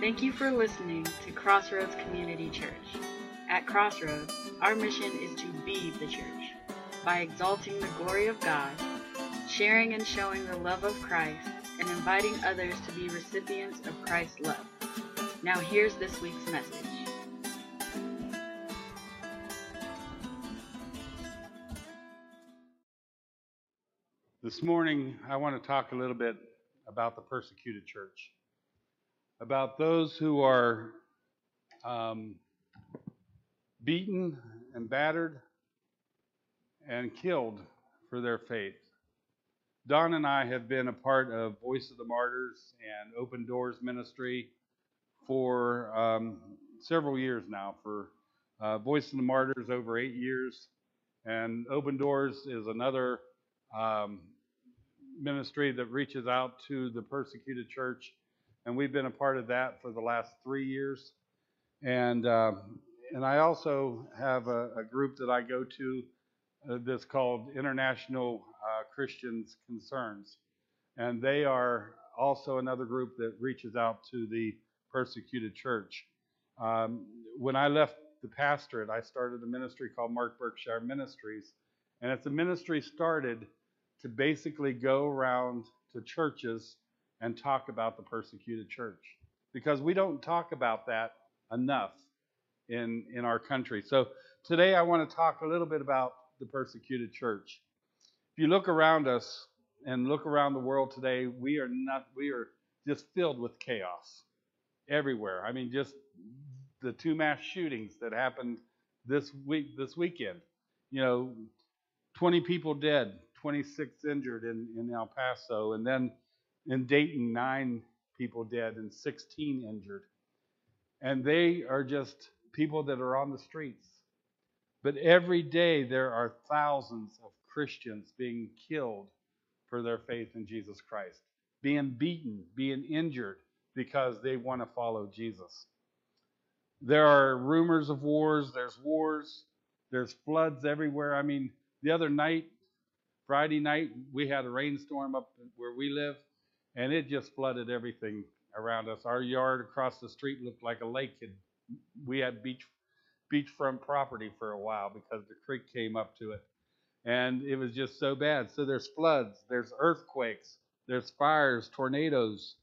Thank you for listening to Crossroads Community Church. At Crossroads, our mission is to be the church by exalting the glory of God, sharing and showing the love of Christ, and inviting others to be recipients of Christ's love. Now, here's this week's message. This morning, I want to talk a little bit about the persecuted church, about those who are um, beaten and battered and killed for their faith. Don and I have been a part of Voice of the Martyrs and Open Doors Ministry for um, several years now. For uh, Voice of the Martyrs, over eight years, and Open Doors is another um, ministry that reaches out to the persecuted church, and we've been a part of that for the last three years. And uh, and I also have a, a, group that I go to uh, that's called International uh, Christians Concerns, and they are also another group that reaches out to the persecuted church. Um, when I left the pastorate, I started a ministry called Mark Berkshire Ministries, and it's a ministry started to basically go around to churches and talk about the persecuted church because we don't talk about that enough in in our country. So today I want to talk a little bit about the persecuted church. If you look around us and look around the world today, we are not we are just filled with chaos everywhere. I mean just the two mass shootings that happened this week this weekend. You know, 20 people dead, 26 injured in, in El Paso, and then in Dayton, nine people dead and 16 injured. And they are just people that are on the streets. But every day there are thousands of Christians being killed for their faith in Jesus Christ, being beaten, being injured because they want to follow Jesus. There are rumors of wars, there's wars, there's floods everywhere. I mean, the other night Friday night, we had a rainstorm up where we live, and it just flooded everything around us. Our yard across the street looked like a lake. We had beach beachfront property for a while because the creek came up to it, and it was just so bad. So there's floods, there's earthquakes, there's fires, tornadoes,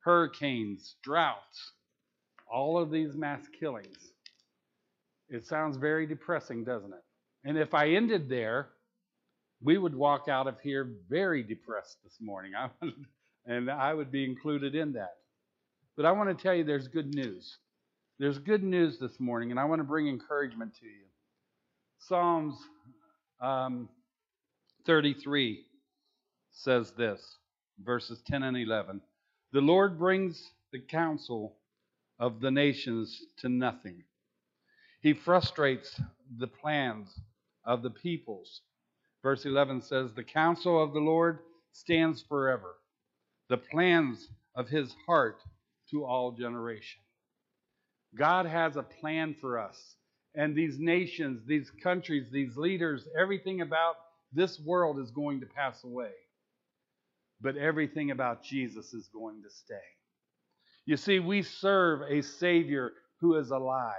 hurricanes, droughts, all of these mass killings. It sounds very depressing, doesn't it? And if I ended there, we would walk out of here very depressed this morning. And I would be included in that. But I want to tell you there's good news. There's good news this morning, and I want to bring encouragement to you. Psalms um, 33 says this, verses 10 and 11. The Lord brings the counsel of the nations to nothing. He frustrates the plans of the peoples. Verse 11 says, The counsel of the Lord stands forever, the plans of his heart to all generation. God has a plan for us. And these nations, these countries, these leaders, everything about this world is going to pass away. But everything about Jesus is going to stay. You see, we serve a Savior who is alive.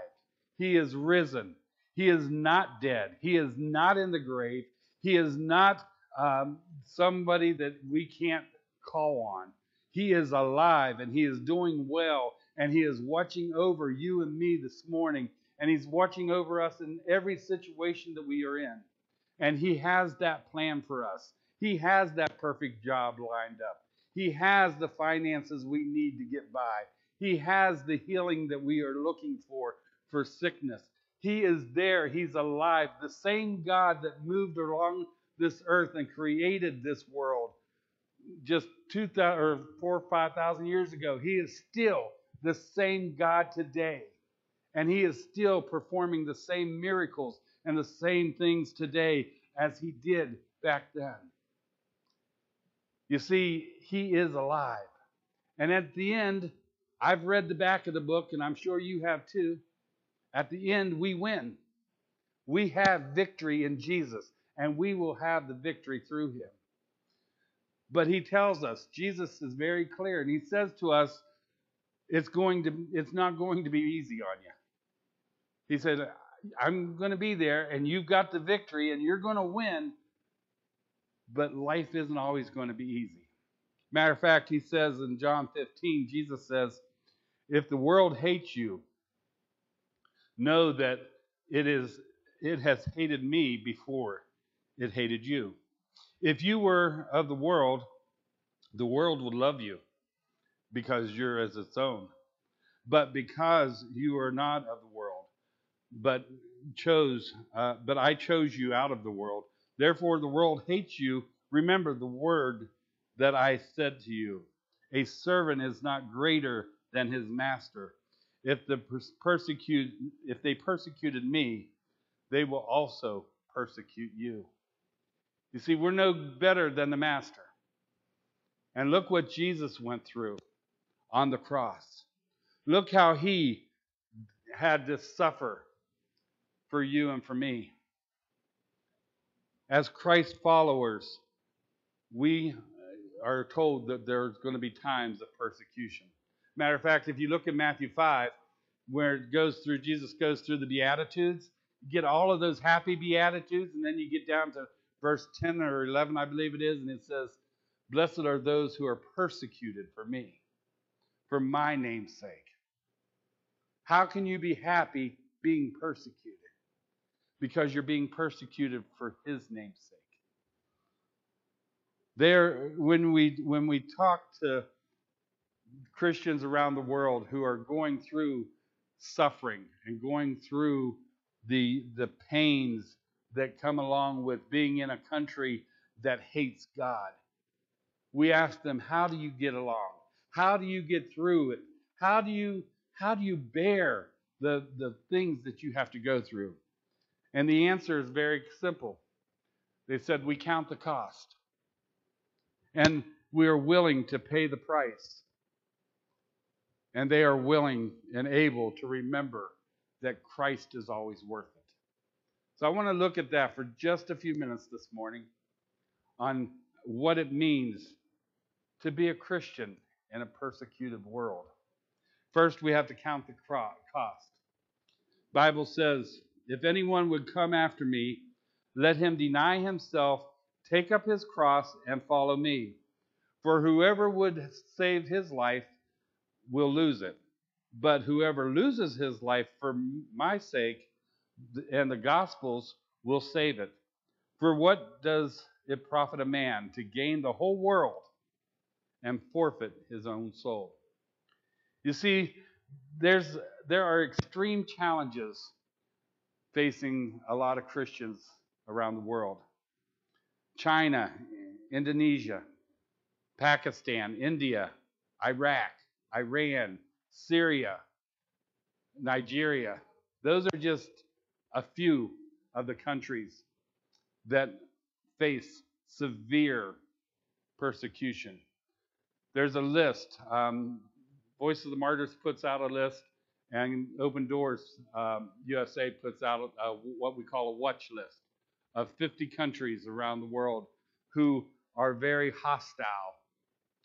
He is risen. He is not dead. He is not in the grave. He is not um, somebody that we can't call on. He is alive and he is doing well and he is watching over you and me this morning and he's watching over us in every situation that we are in. And he has that plan for us. He has that perfect job lined up. He has the finances we need to get by. He has the healing that we are looking for for sickness. He is there. He's alive. The same God that moved along this earth and created this world just two or four or five thousand years ago. He is still the same God today. And he is still performing the same miracles and the same things today as he did back then. You see, he is alive. And at the end, I've read the back of the book, and I'm sure you have too. At the end, we win. We have victory in Jesus, and we will have the victory through him. But he tells us, Jesus is very clear, and he says to us, it's going to it's not going to be easy on you. He said, I'm going to be there and you've got the victory and you're going to win, but life isn't always going to be easy. Matter of fact, he says in John 15, Jesus says, if the world hates you, know that it is it has hated me before it hated you. If you were of the world, the world would love you because you're as its own. But because you are not of the world, but chose, uh, but I chose you out of the world. Therefore, the world hates you. Remember the word that I said to you: A servant is not greater than his master. If the persecute, if they persecuted me, they will also persecute you. You see, we're no better than the master. And look what Jesus went through on the cross. Look how he had to suffer for you and for me. As Christ followers, we are told that there's going to be times of persecution. Matter of fact, if you look at Matthew 5, where it goes through, Jesus goes through the Beatitudes, you get all of those happy Beatitudes, and then you get down to verse 10 or 11, I believe it is, and it says, Blessed are those who are persecuted for me, for my name's sake. How can you be happy being persecuted? Because you're being persecuted for his name's sake. There, when we when we talk to Christians around the world who are going through suffering and going through the the pains that come along with being in a country that hates God. We ask them, how do you get along? How do you get through it? How do you how do you bear the, the things that you have to go through? And the answer is very simple. They said, We count the cost. And we are willing to pay the price. And they are willing and able to remember that Christ is always worth it. So I want to look at that for just a few minutes this morning on what it means to be a Christian in a persecuted world. First, we have to count the cost. Bible says, "If anyone would come after me, let him deny himself, take up his cross and follow me. For whoever would save his life will lose it, but whoever loses his life for my sake and the Gospels will save it. For what does it profit a man to gain the whole world and forfeit his own soul? You see, there's there are extreme challenges facing a lot of Christians around the world. China, Indonesia, Pakistan, India, Iraq, Iran, Syria, Nigeria. Those are just a few of the countries that face severe persecution. There's a list. Um, Voice of the Martyrs puts out a list, and Open Doors um, USA puts out a, what we call a watch list of 50 countries around the world who are very hostile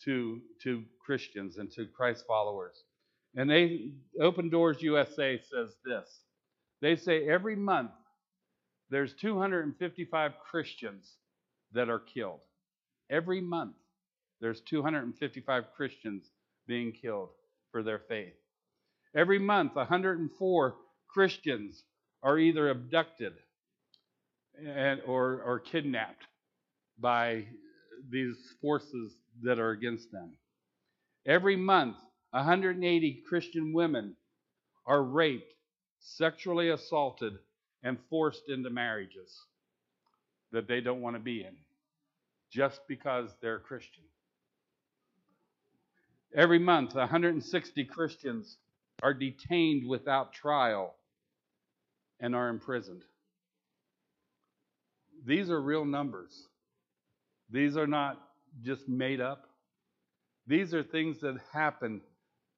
to, to Christians and to Christ followers. And they Open Doors USA says this they say every month there's 255 Christians that are killed. Every month there's 255 Christians being killed for their faith. Every month 104 Christians are either abducted and, or, or kidnapped by these forces that are against them. Every month 180 Christian women are raped sexually assaulted, and forced into marriages that they don't want to be in just because they're Christian. Every month, 160 Christians are detained without trial and are imprisoned. These are real numbers. These are not just made up. These are things that happen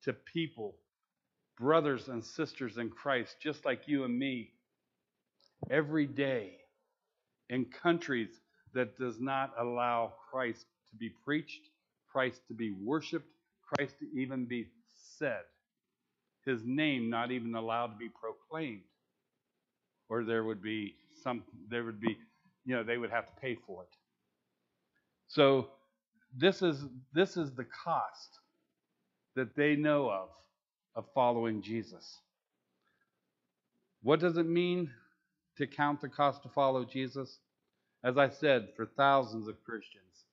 to people brothers and sisters in Christ, just like you and me, every day in countries that does not allow Christ to be preached, Christ to be worshiped, Christ to even be said his name not even allowed to be proclaimed. Or there would be some, there would be, you know, they would have to pay for it. So this is this is the cost that they know of of following Jesus. What does it mean to count the cost to follow Jesus? As I said, for thousands of Christians,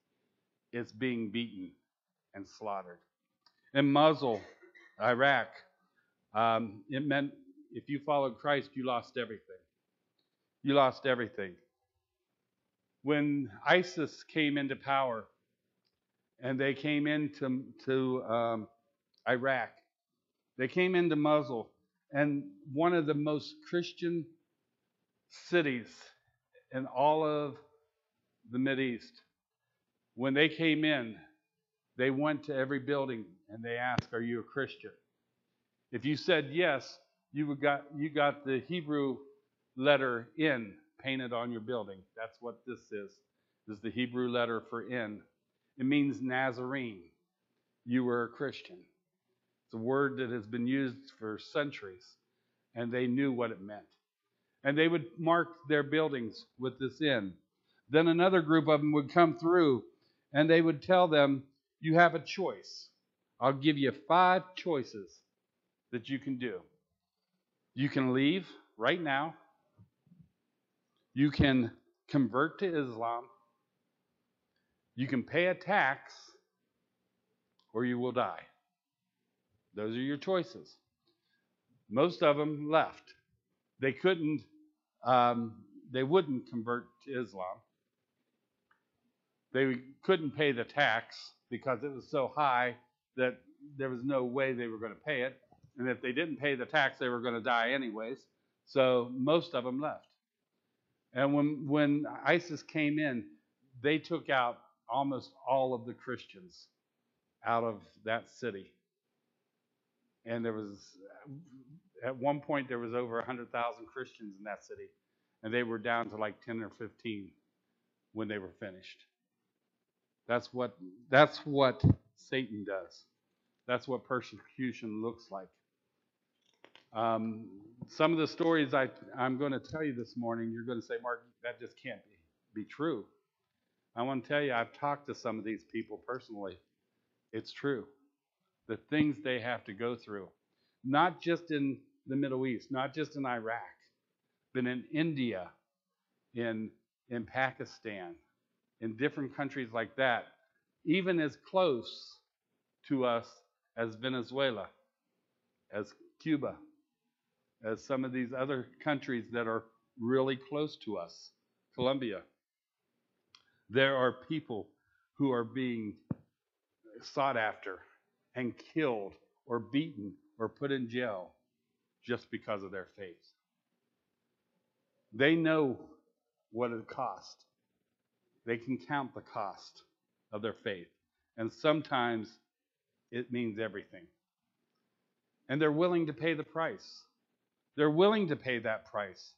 it's being beaten and slaughtered. In Mosul, Iraq, um, it meant if you followed Christ, you lost everything. You lost everything. When ISIS came into power and they came into to, um, Iraq, they came into Mosul, and one of the most Christian cities in all of the East. When they came in, they went to every building and they asked, "Are you a Christian?" If you said yes, you got you got the Hebrew letter N painted on your building. That's what this is. This is the Hebrew letter for N. It means Nazarene. You were a Christian. It's a word that has been used for centuries, and they knew what it meant. And they would mark their buildings with this in. Then another group of them would come through, and they would tell them, You have a choice. I'll give you five choices that you can do. You can leave right now. You can convert to Islam. You can pay a tax, or you will die. Those are your choices. Most of them left. They couldn't, um, they wouldn't convert to Islam. They couldn't pay the tax because it was so high that there was no way they were going to pay it. And if they didn't pay the tax, they were going to die anyways. So most of them left. And when, when ISIS came in, they took out almost all of the Christians out of that city and there was at one point there was over 100,000 Christians in that city, and they were down to like 10 or 15 when they were finished. That's what that's what Satan does. That's what persecution looks like. Um, some of the stories I, I'm going to tell you this morning, you're going to say, Mark, that just can't be, be true. I want to tell you, I've talked to some of these people personally. It's true the things they have to go through, not just in the Middle East, not just in Iraq, but in India, in, in Pakistan, in different countries like that, even as close to us as Venezuela, as Cuba, as some of these other countries that are really close to us, Colombia. There are people who are being sought after and killed or beaten or put in jail just because of their faith. They know what it cost. They can count the cost of their faith. And sometimes it means everything. And they're willing to pay the price. They're willing to pay that price.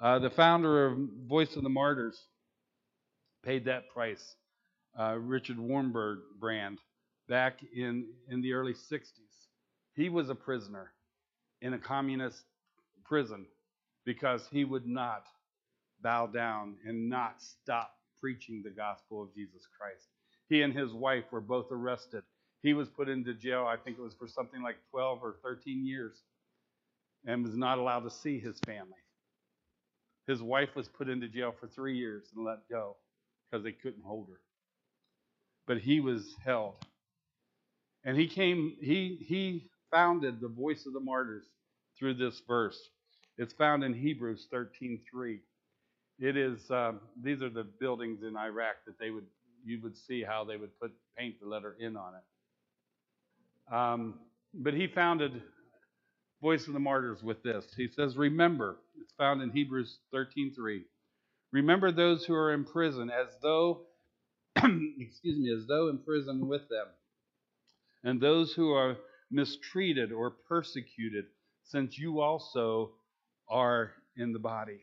Uh, the founder of Voice of the Martyrs paid that price. Uh, Richard Warmberg brand back in, in the early 60s. He was a prisoner in a communist prison because he would not bow down and not stop preaching the gospel of Jesus Christ. He and his wife were both arrested. He was put into jail, I think it was for something like 12 or 13 years, and was not allowed to see his family. His wife was put into jail for three years and let go because they couldn't hold her. But he was held. And he came, he, he founded the voice of the martyrs through this verse. It's found in Hebrews 13:3. It is um, these are the buildings in Iraq that they would you would see how they would put paint the letter in on it. Um, but he founded Voice of the Martyrs with this. He says, "Remember." It's found in Hebrews 13:3. Remember those who are in prison, as though, excuse me, as though in prison with them and those who are mistreated or persecuted, since you also are in the body.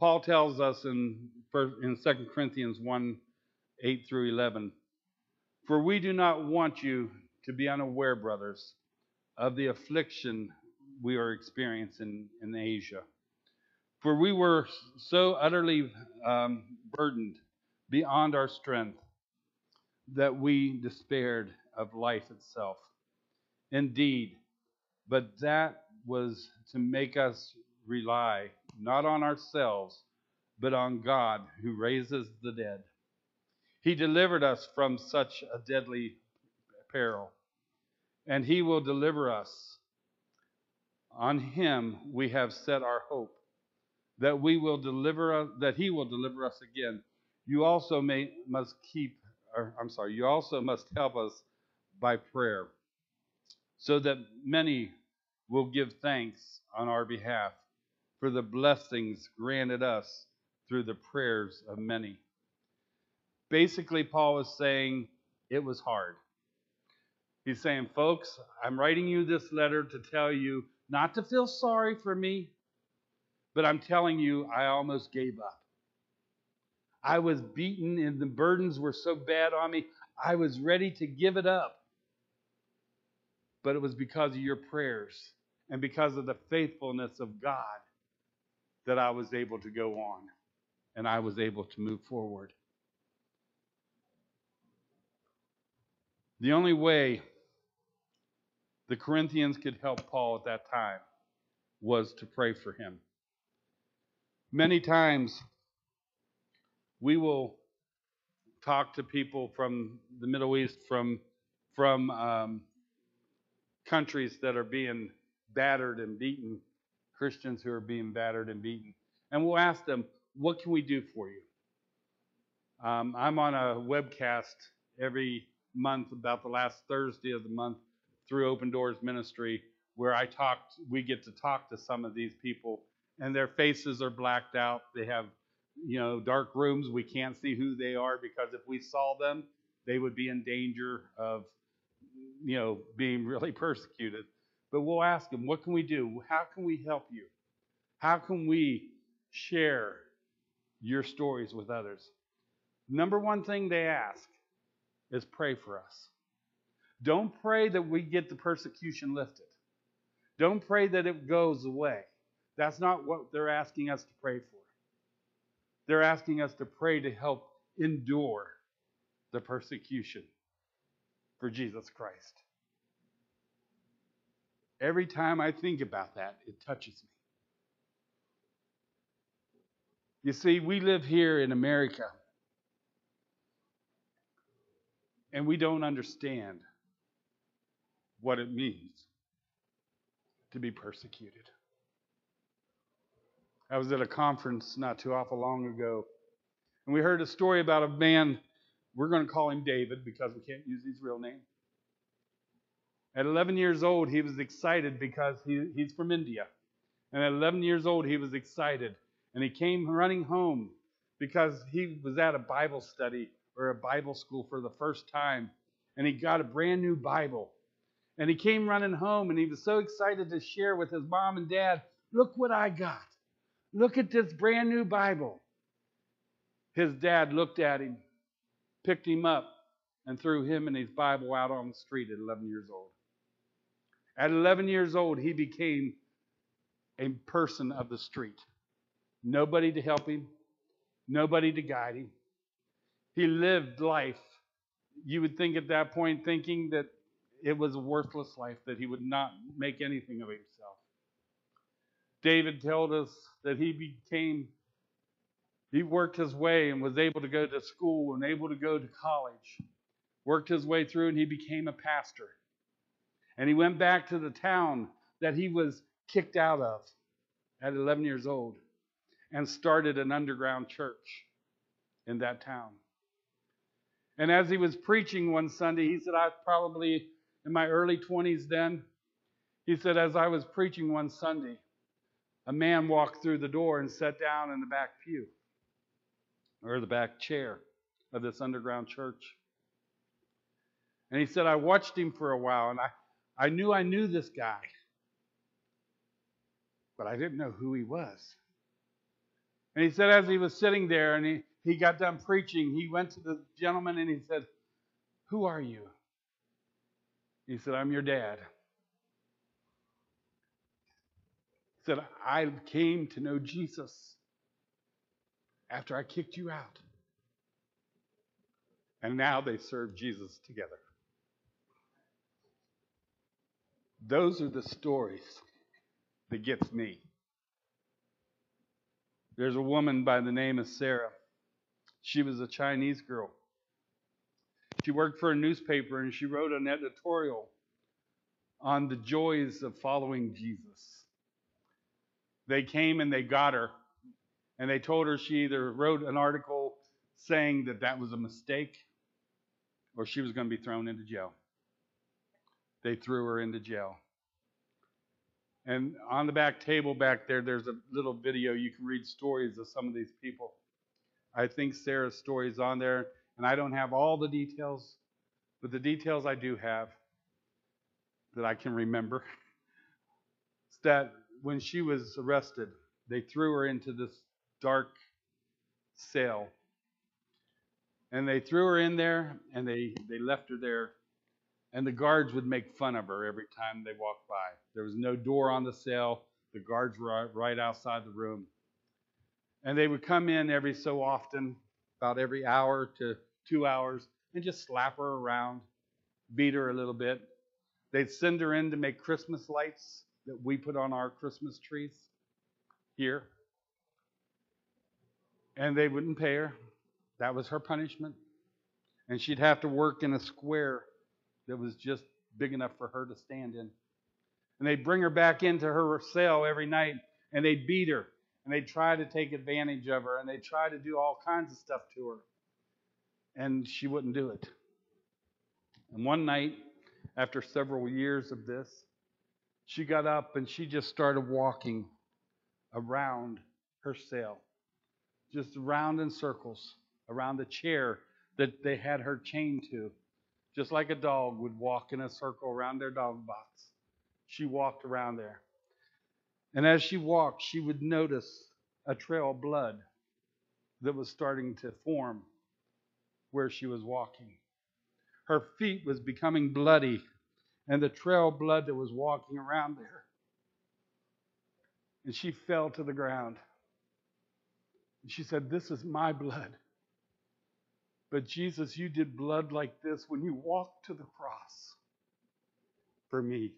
Paul tells us in, in 2 Corinthians 1 8 through 11 For we do not want you to be unaware, brothers, of the affliction we are experiencing in Asia. For we were so utterly um, burdened beyond our strength that we despaired of life itself. Indeed, but that was to make us rely not on ourselves, but on God who raises the dead. He delivered us from such a deadly peril, and He will deliver us. On Him we have set our hope that we will deliver us, that He will deliver us again. You also may must keep, or I'm sorry, you also must help us by prayer, so that many will give thanks on our behalf for the blessings granted us through the prayers of many. Basically, Paul is saying it was hard. He's saying, folks, I'm writing you this letter to tell you not to feel sorry for me, but I'm telling you, I almost gave up. I was beaten and the burdens were so bad on me, I was ready to give it up. But it was because of your prayers and because of the faithfulness of God that I was able to go on and I was able to move forward. The only way the Corinthians could help Paul at that time was to pray for him. Many times we will talk to people from the Middle East, from from um, countries that are being battered and beaten, Christians who are being battered and beaten, and we'll ask them, "What can we do for you?" Um, I'm on a webcast every month, about the last Thursday of the month, through Open Doors Ministry, where I talk. We get to talk to some of these people, and their faces are blacked out. They have, you know, dark rooms. We can't see who they are because if we saw them, they would be in danger of, you know, being really persecuted. But we'll ask them, what can we do? How can we help you? How can we share your stories with others? Number one thing they ask is pray for us. Don't pray that we get the persecution lifted. Don't pray that it goes away. That's not what they're asking us to pray for. They're asking us to pray to help endure the persecution for Jesus Christ. Every time I think about that, it touches me. You see, we live here in America and we don't understand what it means to be persecuted. I was at a conference not too awful long ago, and we heard a story about a man. We're going to call him David because we can't use his real name. At 11 years old, he was excited because he, he's from India. And at 11 years old, he was excited. And he came running home because he was at a Bible study or a Bible school for the first time. And he got a brand new Bible. And he came running home and he was so excited to share with his mom and dad look what I got. Look at this brand new Bible. His dad looked at him, picked him up, and threw him and his Bible out on the street at 11 years old. At 11 years old, he became a person of the street. Nobody to help him, nobody to guide him. He lived life. You would think at that point, thinking that it was a worthless life, that he would not make anything of himself. David told us that he became, he worked his way and was able to go to school and able to go to college. Worked his way through and he became a pastor. And he went back to the town that he was kicked out of at 11 years old and started an underground church in that town. And as he was preaching one Sunday, he said, I was probably in my early 20s then. He said, as I was preaching one Sunday, a man walked through the door and sat down in the back pew or the back chair of this underground church. And he said, I watched him for a while and I, I knew I knew this guy, but I didn't know who he was. And he said, as he was sitting there and he, he got done preaching, he went to the gentleman and he said, Who are you? He said, I'm your dad. He said, I came to know Jesus after I kicked you out. And now they serve Jesus together. Those are the stories that gets me. There's a woman by the name of Sarah. She was a Chinese girl. She worked for a newspaper and she wrote an editorial on the joys of following Jesus. They came and they got her and they told her she either wrote an article saying that that was a mistake or she was going to be thrown into jail. They threw her into jail. And on the back table back there, there's a little video. You can read stories of some of these people. I think Sarah's story is on there, and I don't have all the details, but the details I do have that I can remember is that when she was arrested, they threw her into this dark cell. And they threw her in there and they, they left her there. And the guards would make fun of her every time they walked by. There was no door on the cell, the guards were right outside the room. And they would come in every so often, about every hour to two hours, and just slap her around, beat her a little bit. They'd send her in to make Christmas lights that we put on our Christmas trees here. And they wouldn't pay her. That was her punishment. And she'd have to work in a square that was just big enough for her to stand in. And they'd bring her back into her cell every night and they'd beat her and they'd try to take advantage of her and they'd try to do all kinds of stuff to her. And she wouldn't do it. And one night, after several years of this, she got up and she just started walking around her cell, just around in circles, around the chair that they had her chained to, just like a dog would walk in a circle around their dog box. She walked around there. And as she walked, she would notice a trail of blood that was starting to form where she was walking. Her feet was becoming bloody and the trail of blood that was walking around there. And she fell to the ground. And she said, This is my blood. But Jesus, you did blood like this when you walked to the cross for me.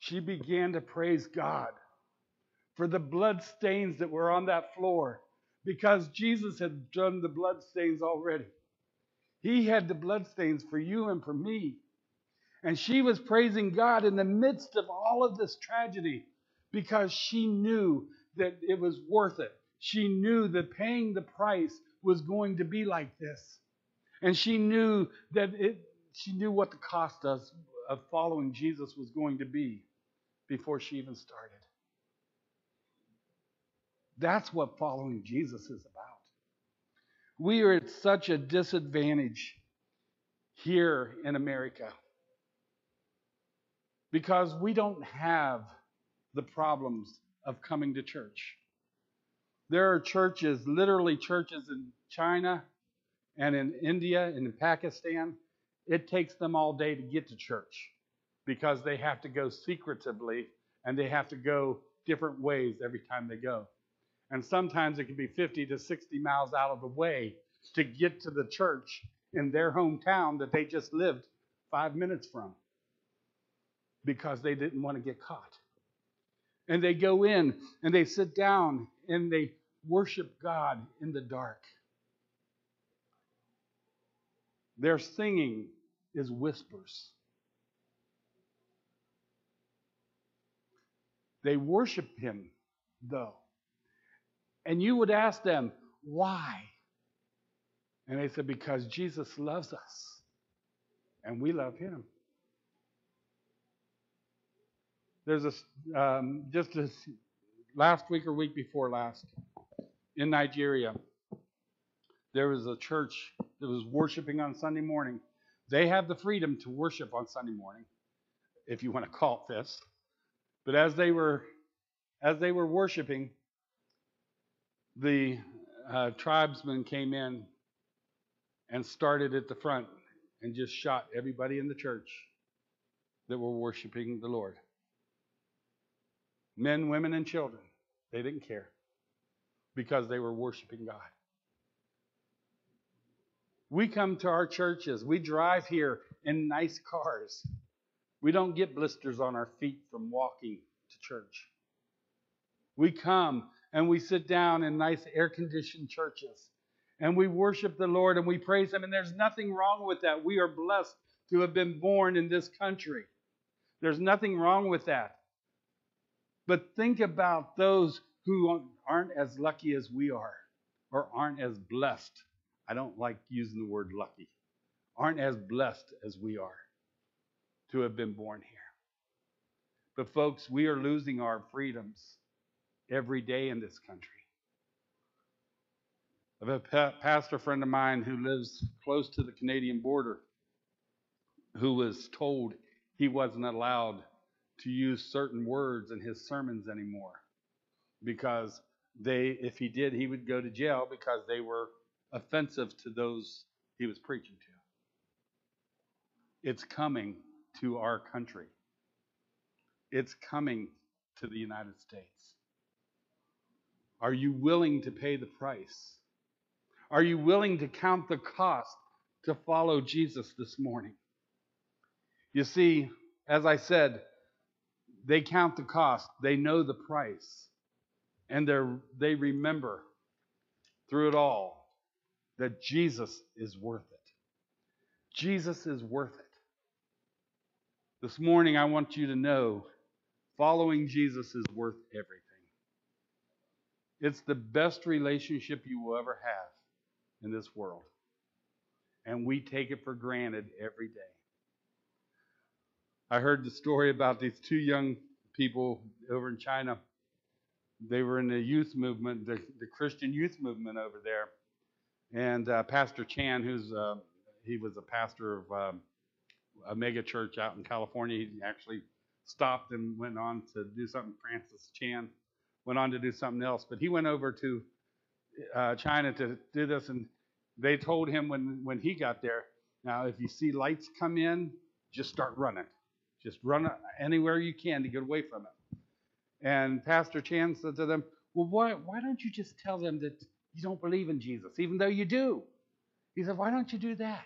She began to praise God for the blood stains that were on that floor because Jesus had done the blood stains already. He had the blood stains for you and for me. And she was praising God in the midst of all of this tragedy because she knew that it was worth it. She knew that paying the price was going to be like this. And she knew that it she knew what the cost of, of following Jesus was going to be before she even started. That's what following Jesus is about. We are at such a disadvantage here in America because we don't have the problems of coming to church. There are churches, literally churches in China and in India and in Pakistan. It takes them all day to get to church because they have to go secretively and they have to go different ways every time they go. And sometimes it can be 50 to 60 miles out of the way to get to the church in their hometown that they just lived five minutes from because they didn't want to get caught. And they go in and they sit down and they worship God in the dark. Their singing is whispers. They worship Him, though. And you would ask them, why? And they said, because Jesus loves us and we love Him. There's a um, just this last week or week before last in Nigeria. There was a church that was worshiping on Sunday morning. They have the freedom to worship on Sunday morning, if you want to call it this. But as they were as they were worshiping, the uh, tribesmen came in and started at the front and just shot everybody in the church that were worshiping the Lord. Men, women, and children. They didn't care because they were worshiping God. We come to our churches, we drive here in nice cars. We don't get blisters on our feet from walking to church. We come and we sit down in nice air conditioned churches and we worship the Lord and we praise Him. And there's nothing wrong with that. We are blessed to have been born in this country. There's nothing wrong with that. But think about those who aren't as lucky as we are or aren't as blessed. I don't like using the word lucky. Aren't as blessed as we are to have been born here. But, folks, we are losing our freedoms every day in this country. I have a pastor friend of mine who lives close to the Canadian border who was told he wasn't allowed to use certain words in his sermons anymore. Because they if he did he would go to jail because they were offensive to those he was preaching to. It's coming to our country. It's coming to the United States. Are you willing to pay the price? Are you willing to count the cost to follow Jesus this morning? You see as I said they count the cost they know the price and they remember through it all that Jesus is worth it. Jesus is worth it. This morning, I want you to know following Jesus is worth everything. It's the best relationship you will ever have in this world. And we take it for granted every day. I heard the story about these two young people over in China they were in the youth movement, the, the Christian youth movement over there. And uh, Pastor Chan, who's uh, he was a pastor of um, a mega church out in California, he actually stopped and went on to do something. Francis Chan went on to do something else, but he went over to uh, China to do this, and they told him when when he got there, now if you see lights come in, just start running, just run anywhere you can to get away from it. And Pastor Chan said to them, Well, why, why don't you just tell them that you don't believe in Jesus, even though you do? He said, Why don't you do that?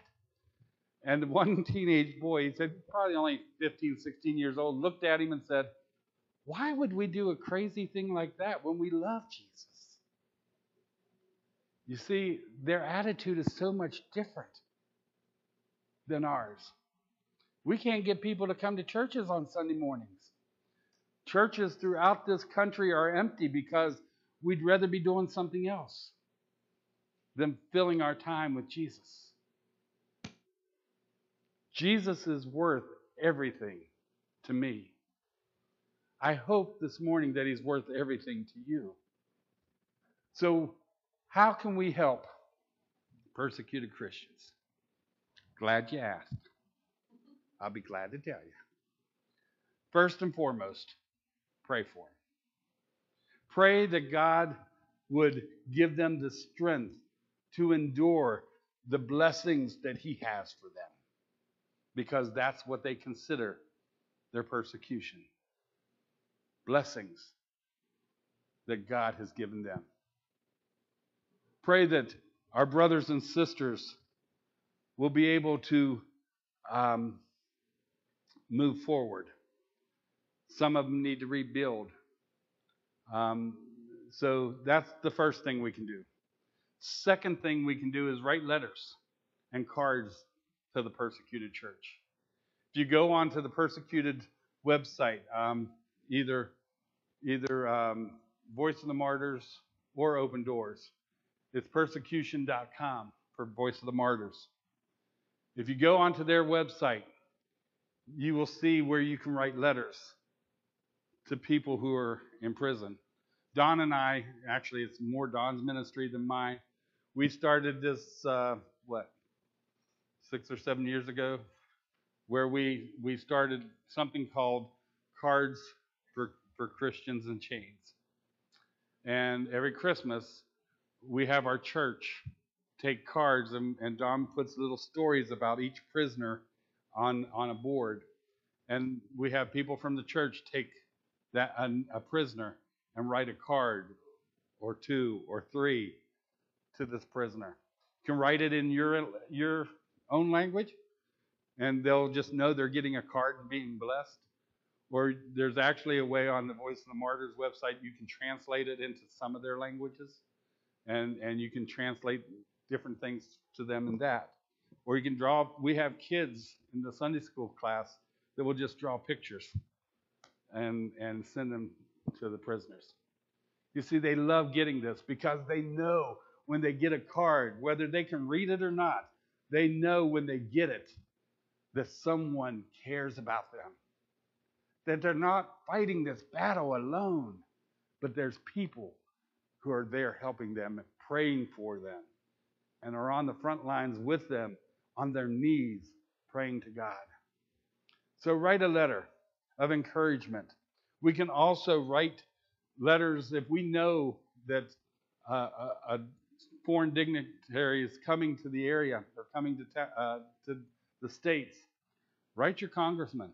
And one teenage boy, he said, probably only 15, 16 years old, looked at him and said, Why would we do a crazy thing like that when we love Jesus? You see, their attitude is so much different than ours. We can't get people to come to churches on Sunday mornings. Churches throughout this country are empty because we'd rather be doing something else than filling our time with Jesus. Jesus is worth everything to me. I hope this morning that He's worth everything to you. So, how can we help persecuted Christians? Glad you asked. I'll be glad to tell you. First and foremost, Pray for them. Pray that God would give them the strength to endure the blessings that He has for them, because that's what they consider their persecution blessings that God has given them. Pray that our brothers and sisters will be able to um, move forward some of them need to rebuild. Um, so that's the first thing we can do. Second thing we can do is write letters and cards to the persecuted church. If you go onto the persecuted website, um, either either um, Voice of the Martyrs or Open Doors, it's persecution.com for Voice of the Martyrs. If you go onto their website, you will see where you can write letters to people who are in prison. Don and I, actually, it's more Don's ministry than mine. We started this, uh, what, six or seven years ago, where we, we started something called Cards for, for Christians in Chains. And every Christmas, we have our church take cards, and, and Don puts little stories about each prisoner on, on a board. And we have people from the church take that a, a prisoner and write a card or two or three to this prisoner. You can write it in your your own language, and they'll just know they're getting a card and being blessed. Or there's actually a way on the Voice of the Martyrs website you can translate it into some of their languages, and and you can translate different things to them in that. Or you can draw. We have kids in the Sunday school class that will just draw pictures and and send them to the prisoners. You see, they love getting this because they know when they get a card, whether they can read it or not, they know when they get it that someone cares about them. That they're not fighting this battle alone, but there's people who are there helping them and praying for them and are on the front lines with them on their knees praying to God. So write a letter of encouragement. We can also write letters if we know that uh, a, foreign dignitary is coming to the area or coming to, ta- uh, to the states. Write your congressman.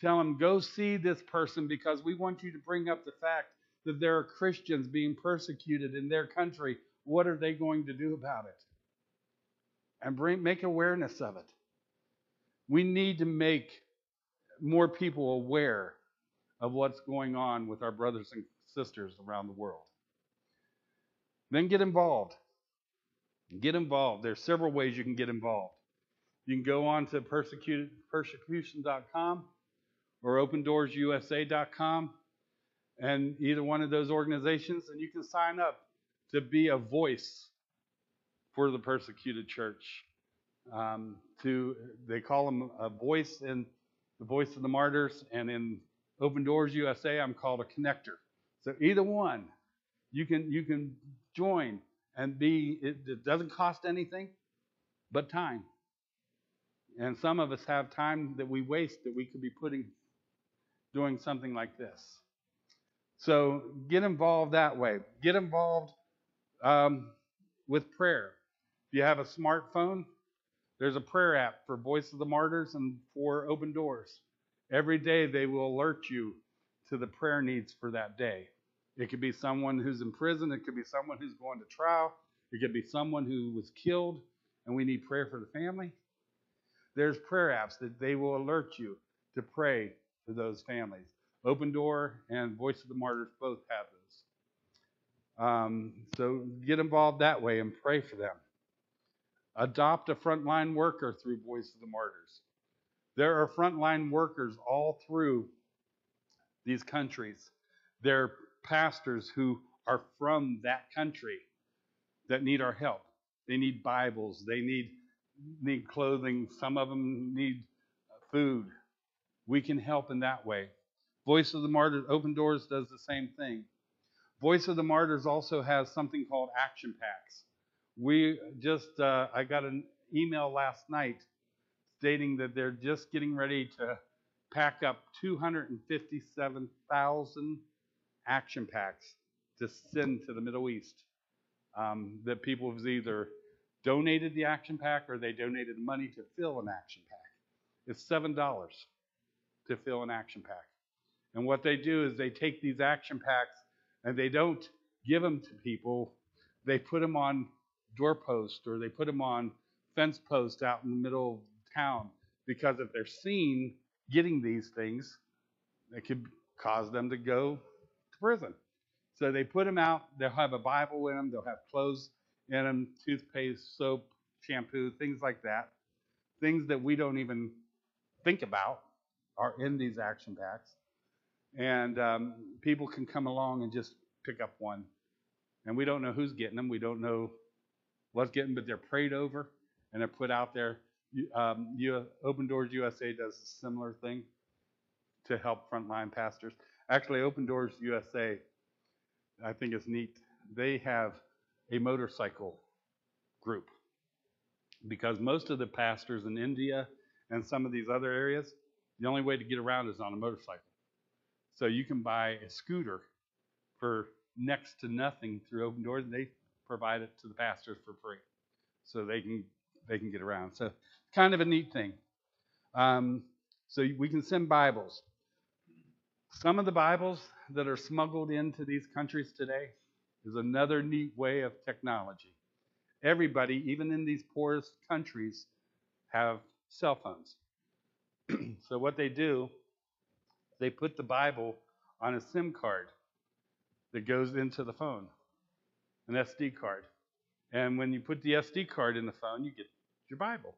Tell him, go see this person because we want you to bring up the fact that there are Christians being persecuted in their country. What are they going to do about it? And bring, make awareness of it. We need to make more people aware of what's going on with our brothers and sisters around the world. Then get involved. Get involved. There's several ways you can get involved. You can go on to persecution.com or opendoorsusa.com and either one of those organizations, and you can sign up to be a voice for the persecuted church. Um, to they call them a voice in the voice of the martyrs, and in Open Doors USA, I'm called a connector. So either one, you can you can join and be. It, it doesn't cost anything, but time. And some of us have time that we waste that we could be putting doing something like this. So get involved that way. Get involved um, with prayer. If you have a smartphone, there's a prayer app for Voice of the Martyrs and for Open Doors. Every day they will alert you to the prayer needs for that day. It could be someone who's in prison, it could be someone who's going to trial, it could be someone who was killed and we need prayer for the family. There's prayer apps that they will alert you to pray for those families. Open Door and Voice of the Martyrs both have those. Um, so get involved that way and pray for them. Adopt a frontline worker through Voice of the Martyrs. There are frontline workers all through these countries. There are pastors who are from that country that need our help. They need Bibles. They need need clothing. Some of them need food. We can help in that way. Voice of the Martyrs, Open Doors does the same thing. Voice of the Martyrs also has something called action packs. We just, uh, I got an email last night stating that they're just getting ready to pack up 257,000 action packs to send to the Middle East. Um, that people have either donated the action pack or they donated money to fill an action pack. It's $7 to fill an action pack. And what they do is they take these action packs and they don't give them to people, they put them on doorposts or they put them on fence posts out in the middle of town because if they're seen getting these things, it could cause them to go to prison. So they put them out. They'll have a Bible in them. They'll have clothes in them, toothpaste, soap, shampoo, things like that. Things that we don't even think about are in these action packs. And um, people can come along and just pick up one. And we don't know who's getting them. We don't know what's getting, but they're prayed over and they're put out there. Um, Open Doors USA does a similar thing to help frontline pastors. Actually, Open Doors USA, I think is neat. They have a motorcycle group because most of the pastors in India and some of these other areas, the only way to get around is on a motorcycle. So you can buy a scooter for next to nothing through Open Doors, they provide it to the pastors for free, so they can they can get around. So kind of a neat thing. Um, so we can send Bibles. Some of the Bibles that are smuggled into these countries today is another neat way of technology. Everybody, even in these poorest countries, have cell phones. so what they do, they put the Bible on a SIM card that goes into the phone, an SD card. And when you put the SD card in the phone, you get your Bible.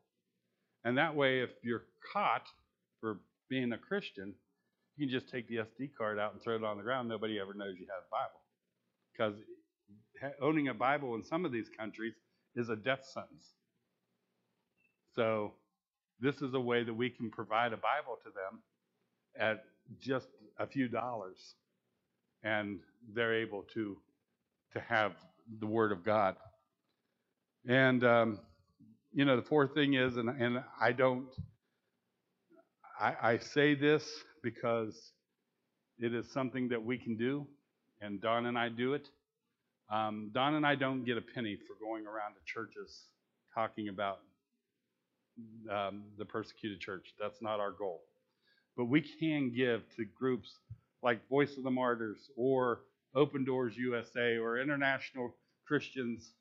And that way, if you're caught for being a Christian, you can just take the SD card out and throw it on the ground. Nobody ever knows you have a Bible. Because owning a Bible in some of these countries is a death sentence. So, this is a way that we can provide a Bible to them at just a few dollars, and they're able to to have the Word of God. And um, you know, the fourth thing is, and and I don't, I, I say this because it is something that we can do, and Don and I do it. Um, Don and I don't get a penny for going around to churches talking about um, the persecuted church. That's not our goal. But we can give to groups like Voice of the Martyrs or Open Doors USA or International Christians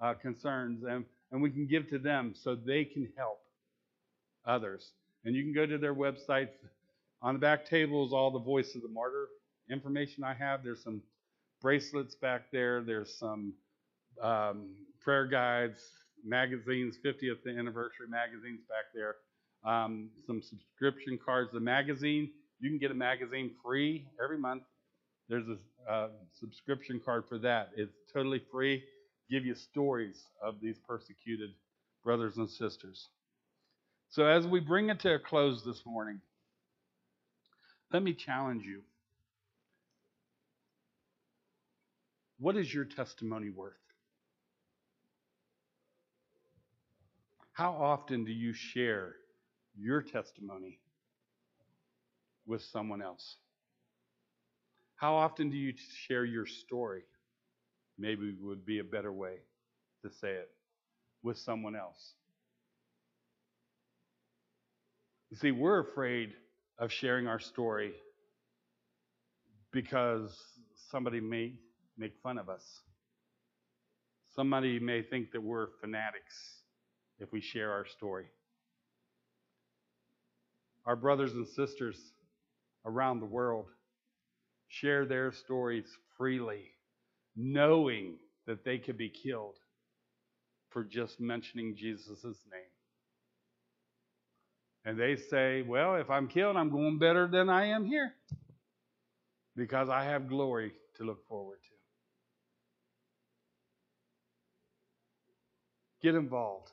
uh, Concerns, and, and we can give to them so they can help others. And you can go to their websites. On the back table is all the Voice of the Martyr information I have. There's some bracelets back there. There's some um, prayer guides, magazines, 50th anniversary magazines back there. Um, some subscription cards. The magazine, you can get a magazine free every month. There's a uh, subscription card for that. It's totally free. Give you stories of these persecuted brothers and sisters. So, as we bring it to a close this morning, let me challenge you. What is your testimony worth? How often do you share your testimony with someone else? How often do you share your story? Maybe would be a better way to say it with someone else. You see, we're afraid of sharing our story because somebody may make fun of us. Somebody may think that we're fanatics if we share our story. Our brothers and sisters around the world share their stories freely, knowing that they could be killed for just mentioning Jesus' name. And they say, well, if I'm killed, I'm going better than I am here because I have glory to look forward to. Get involved.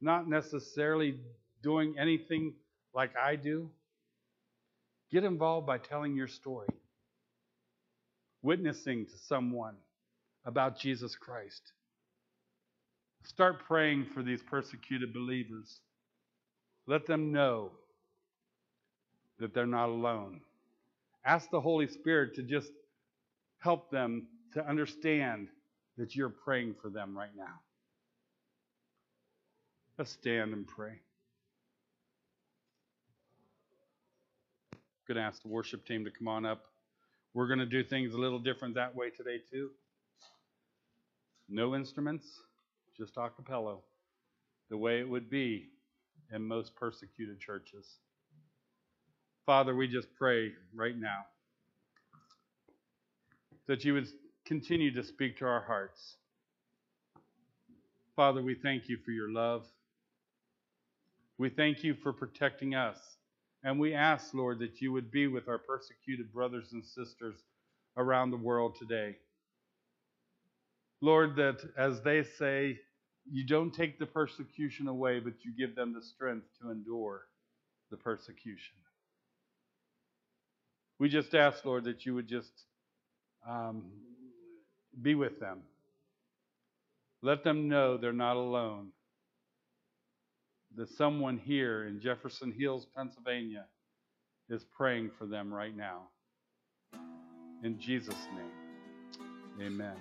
Not necessarily doing anything like I do. Get involved by telling your story, witnessing to someone about Jesus Christ. Start praying for these persecuted believers. Let them know that they're not alone. Ask the Holy Spirit to just help them to understand that you're praying for them right now. Let's stand and pray. Going to ask the worship team to come on up. We're going to do things a little different that way today, too. No instruments, just a cappella, the way it would be in most persecuted churches. Father, we just pray right now that you would continue to speak to our hearts. Father, we thank you for your love. We thank you for protecting us. And we ask, Lord, that you would be with our persecuted brothers and sisters around the world today. Lord, that as they say, you don't take the persecution away, but you give them the strength to endure the persecution. We just ask, Lord, that you would just um, be with them. Let them know they're not alone. That someone here in Jefferson Hills, Pennsylvania, is praying for them right now. In Jesus' name, amen.